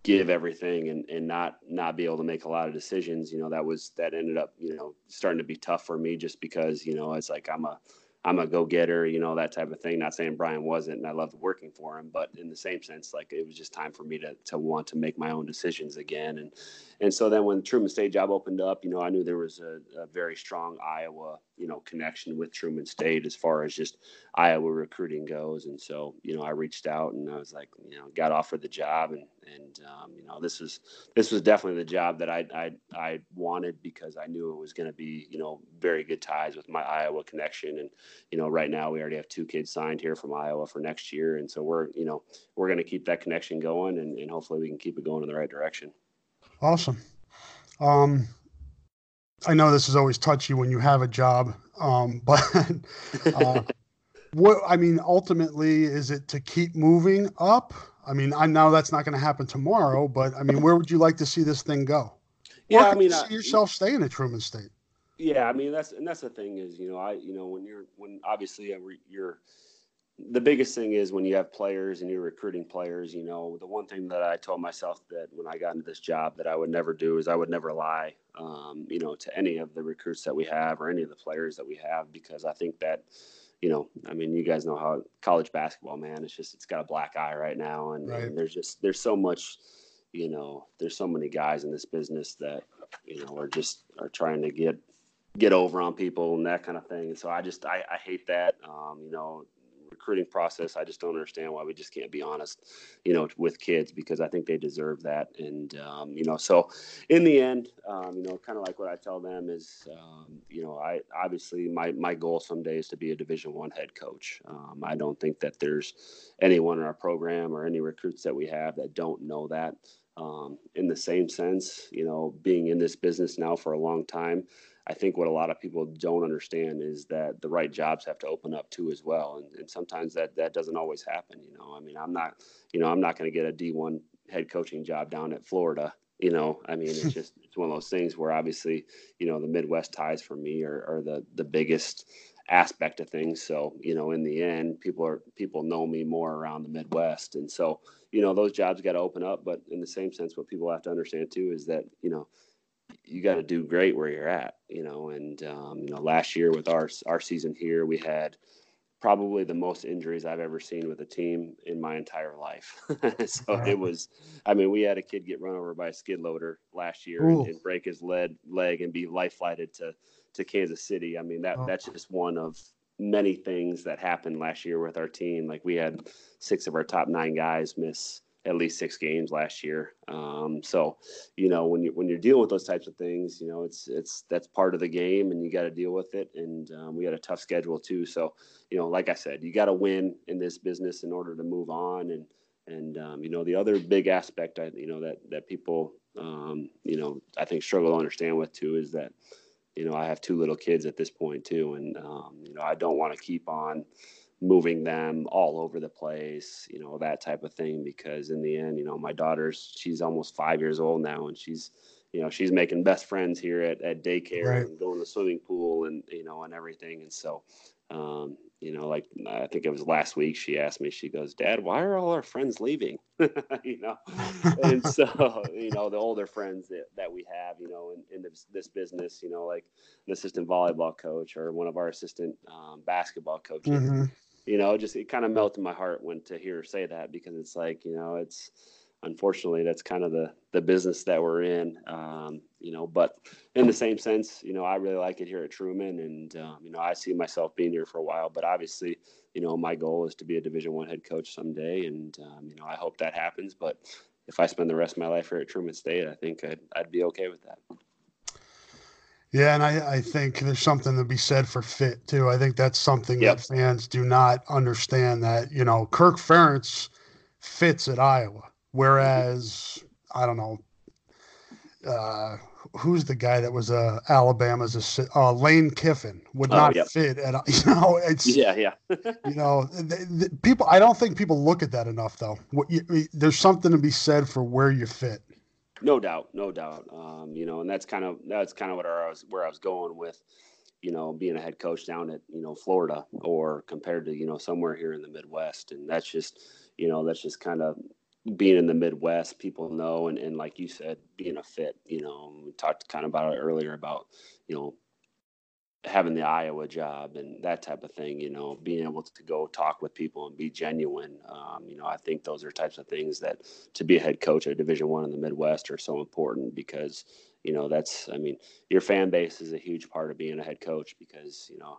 give everything and, and not not be able to make a lot of decisions, you know, that was that ended up, you know, starting to be tough for me just because, you know, it's like I'm a I'm a go getter, you know, that type of thing. Not saying Brian wasn't, and I loved working for him, but in the same sense, like it was just time for me to to want to make my own decisions again. And and so then when the Truman State job opened up, you know, I knew there was a, a very strong Iowa, you know, connection with Truman State as far as just Iowa recruiting goes. And so, you know, I reached out and I was like, you know, got offered the job and and um, you know this was this was definitely the job that I I, I wanted because I knew it was going to be you know very good ties with my Iowa connection and you know right now we already have two kids signed here from Iowa for next year and so we're you know we're going to keep that connection going and, and hopefully we can keep it going in the right direction. Awesome. Um, I know this is always touchy when you have a job, um, but uh, what I mean ultimately is it to keep moving up I mean, I know that's not going to happen tomorrow, but I mean, where would you like to see this thing go? Yeah, I mean, you see yourself staying at Truman State. Yeah, I mean that's and that's the thing is you know I you know when you're when obviously you're the biggest thing is when you have players and you're recruiting players, you know, the one thing that I told myself that when I got into this job that I would never do is I would never lie, um, you know, to any of the recruits that we have or any of the players that we have, because I think that, you know, I mean, you guys know how college basketball, man, it's just, it's got a black eye right now. And, right. and there's just, there's so much, you know, there's so many guys in this business that, you know, are just, are trying to get, get over on people and that kind of thing. And so I just, I, I hate that. Um, you know, recruiting process. I just don't understand why we just can't be honest, you know, with kids because I think they deserve that. And um, you know, so in the end, um, you know, kind of like what I tell them is, um, you know, I obviously my my goal someday is to be a Division One head coach. Um, I don't think that there's anyone in our program or any recruits that we have that don't know that. Um, in the same sense, you know, being in this business now for a long time, I think what a lot of people don't understand is that the right jobs have to open up too as well, and, and sometimes that that doesn't always happen. You know, I mean, I'm not, you know, I'm not going to get a D1 head coaching job down at Florida. You know, I mean, it's just it's one of those things where obviously, you know, the Midwest ties for me are, are the the biggest aspect of things. So, you know, in the end, people are people know me more around the Midwest, and so you know those jobs got to open up. But in the same sense, what people have to understand too is that you know you got to do great where you're at, you know. And um, you know, last year with our our season here, we had probably the most injuries I've ever seen with a team in my entire life. so it was, I mean, we had a kid get run over by a skid loader last year and, and, break his leg leg and be life flighted to to Kansas City. I mean, that oh. that's just one of many things that happened last year with our team. Like we had six of our top nine guys miss at least six games last year. Um, so, you know, when you when you're dealing with those types of things, you know, it's it's that's part of the game, and you got to deal with it. And um, we had a tough schedule too. So, you know, like I said, you got to win in this business in order to move on. And and um, you know, the other big aspect, I you know that that people, um, you know, I think struggle to understand with too is that, you know, I have two little kids at this point too, and um, you know, I don't want to keep on moving them all over the place, you know, that type of thing. Because in the end, you know, my daughter's she's almost five years old now, and she's, you know, she's making best friends here at, at daycare right. and going to the swimming pool and you know and everything. And so, um, you know, like I think it was last week, she asked me, she goes, Dad, why are all our friends leaving? you know, and so, you know, the older friends that, that we have, you know, in, in this, this business, you know, like an assistant volleyball coach or one of our assistant um, basketball coaches, mm-hmm you know, just it kind of melted my heart when to hear her say that because it's like, you know, it's unfortunately that's kind of the the business that we're in. Um, you know, but in the same sense, you know, I really like it here at Truman, and um, you know, I see myself being here for a while. But obviously, you know, my goal is to be a Division One head coach someday, and um, you know, I hope that happens. But if I spend the rest of my life here at Truman State, I think I'd, I'd be okay with that. Yeah, and I, I think there's something to be said for fit too. I think that's something yep. that fans do not understand that, you know, Kirk Ferentz fits at Iowa. Whereas I don't know, uh, who's the guy that was uh, Alabama's uh, Lane Kiffin would oh, not yep. fit at you know it's yeah yeah you know the, the, people I don't think people look at that enough though. What you, there's something to be said for where you fit. No doubt, no doubt. Um, you know, and that's kind of that's kind of what I was where I was going with, you know, being a head coach down at you know Florida or compared to you know somewhere here in the Midwest, and that's just you know that's just kind of being in the Midwest. People know, and and like you said, being a fit. You know, we talked kind of about it earlier about you know having the Iowa job and that type of thing, you know, being able to go talk with people and be genuine. Um, you know, I think those are types of things that to be a head coach at Division One in the Midwest are so important because, you know, that's I mean, your fan base is a huge part of being a head coach because, you know,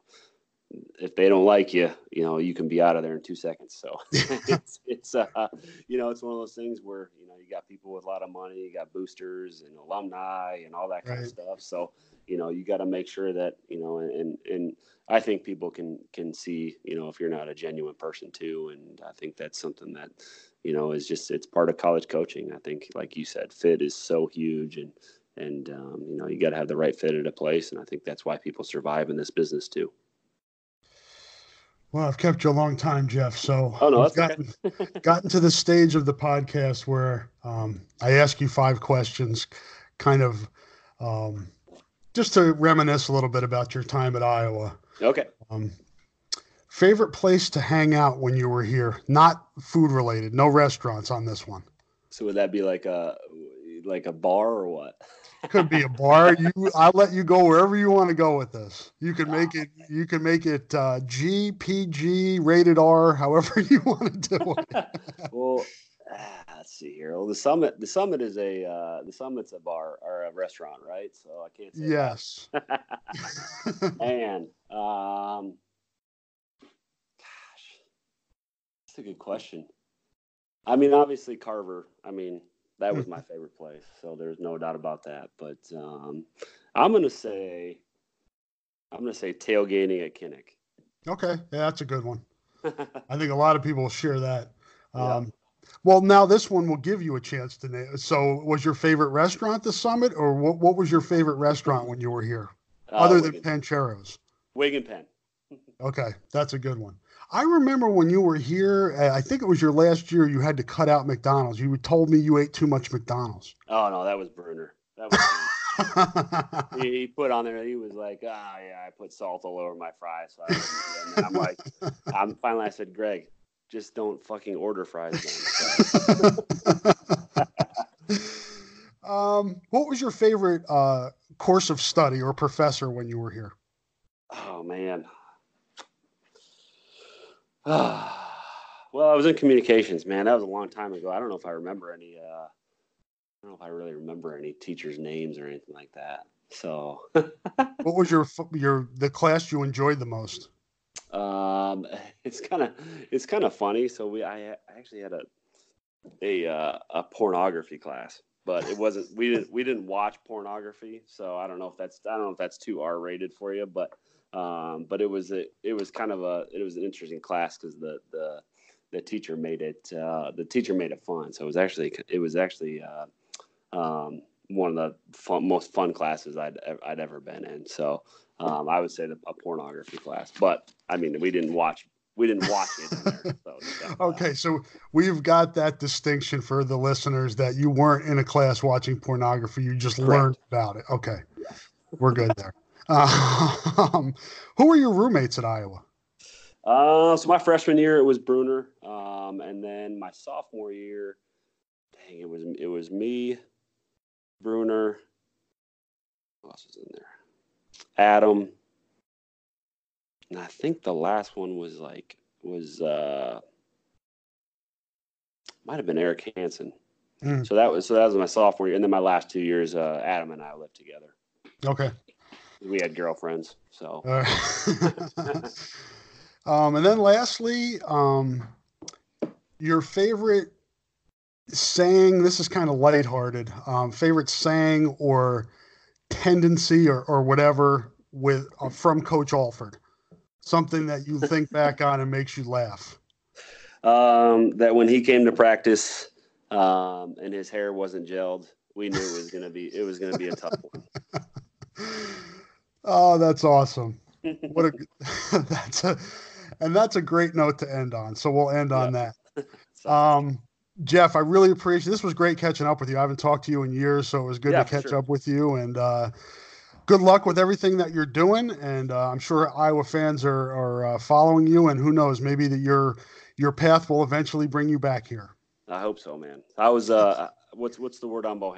if they don't like you, you know, you can be out of there in two seconds. So it's, it's, uh, you know, it's one of those things where, you know, you got people with a lot of money, you got boosters and alumni and all that kind right. of stuff. So, you know you got to make sure that you know and and i think people can can see you know if you're not a genuine person too and i think that's something that you know is just it's part of college coaching i think like you said fit is so huge and and um, you know you got to have the right fit at a place and i think that's why people survive in this business too well, I've kept you a long time, Jeff. So oh, no, I've gotten, okay. gotten to the stage of the podcast where um, I ask you five questions, kind of um, just to reminisce a little bit about your time at Iowa. Okay. Um, Favorite place to hang out when you were here? Not food related. No restaurants on this one. So would that be like a like a bar or what? Could be a bar. You, I'll let you go wherever you want to go with this. You can make it. You can make it uh, G, PG, rated R, however you want to do it. well, ah, let's see here. Well, the summit. The summit is a uh, the summit's a bar or a restaurant, right? So I can't say. Yes. and um, gosh, that's a good question. I mean, obviously Carver. I mean, that was my favorite place. So there's no doubt about that. But um, I'm gonna say, I'm gonna say tailgating at Kinnick. Okay, yeah, that's a good one. I think a lot of people share that. Um, yeah. Well, now this one will give you a chance to name. So, was your favorite restaurant the Summit, or what? What was your favorite restaurant when you were here, uh, other than Pancheros? Wig and Pen. okay, that's a good one. I remember when you were here, uh, I think it was your last year, you had to cut out McDonald's. You told me you ate too much McDonald's. Oh, no, that was Brunner. That was he, he, put on there, he was like, ah, oh, yeah, I put salt all over my fries. So and I'm like, I'm finally, I said, Greg, just don't fucking order fries um, what was your favorite uh, course of study or professor when you were here? Oh, man. well, I was in communications, man. That was a long time ago. I don't know if I remember any. Uh, I don't know if I really remember any teachers' names or anything like that. So, what was your your the class you enjoyed the most? Um, it's kind of it's kind of funny. So we I actually had a a uh, a pornography class, but it wasn't we didn't we didn't watch pornography. So I don't know if that's I don't know if that's too R rated for you, but um, but it was a, it was kind of a it was an interesting class because the the the teacher made it uh, the teacher made it fun. So it was actually it was actually uh, um, one of the fun, most fun classes I'd I'd ever been in. So um, I would say the, a pornography class, but I mean we didn't watch we didn't watch it. So okay, so we've got that distinction for the listeners that you weren't in a class watching pornography; you just Correct. learned about it. Okay, yeah. we're good there. Um, who were your roommates at Iowa? Uh, so my freshman year it was Brunner, um, and then my sophomore year, dang, it was it was me, Brunner. Who else was in there? Adam, and I think the last one was like was uh might have been Erek Hansen. Mm. So that was so that was my sophomore year, and then my last two years, uh, Adam and I lived together. Okay we had girlfriends. So, um, and then lastly, um, your favorite saying. This is kind of lighthearted. Um, favorite saying or tendency or, or whatever with uh, from Coach Alford. Something that you think back on and makes you laugh. Um, that when he came to practice um, and his hair wasn't gelled, we knew it was gonna be it was gonna be a tough one. Oh, that's awesome. What a that's a and that's a great note to end on. So we'll end on that. Um, Jeff, I really appreciate this was great catching up with you. I haven't talked to you in years, so it was good yeah, to catch sure. up with you and uh, good luck with everything that you're doing. And uh, I'm sure Iowa fans are, are uh, following you, and who knows, maybe that your your path will eventually bring you back here. I hope so, man. I was uh, what's what's the word on Bohannon?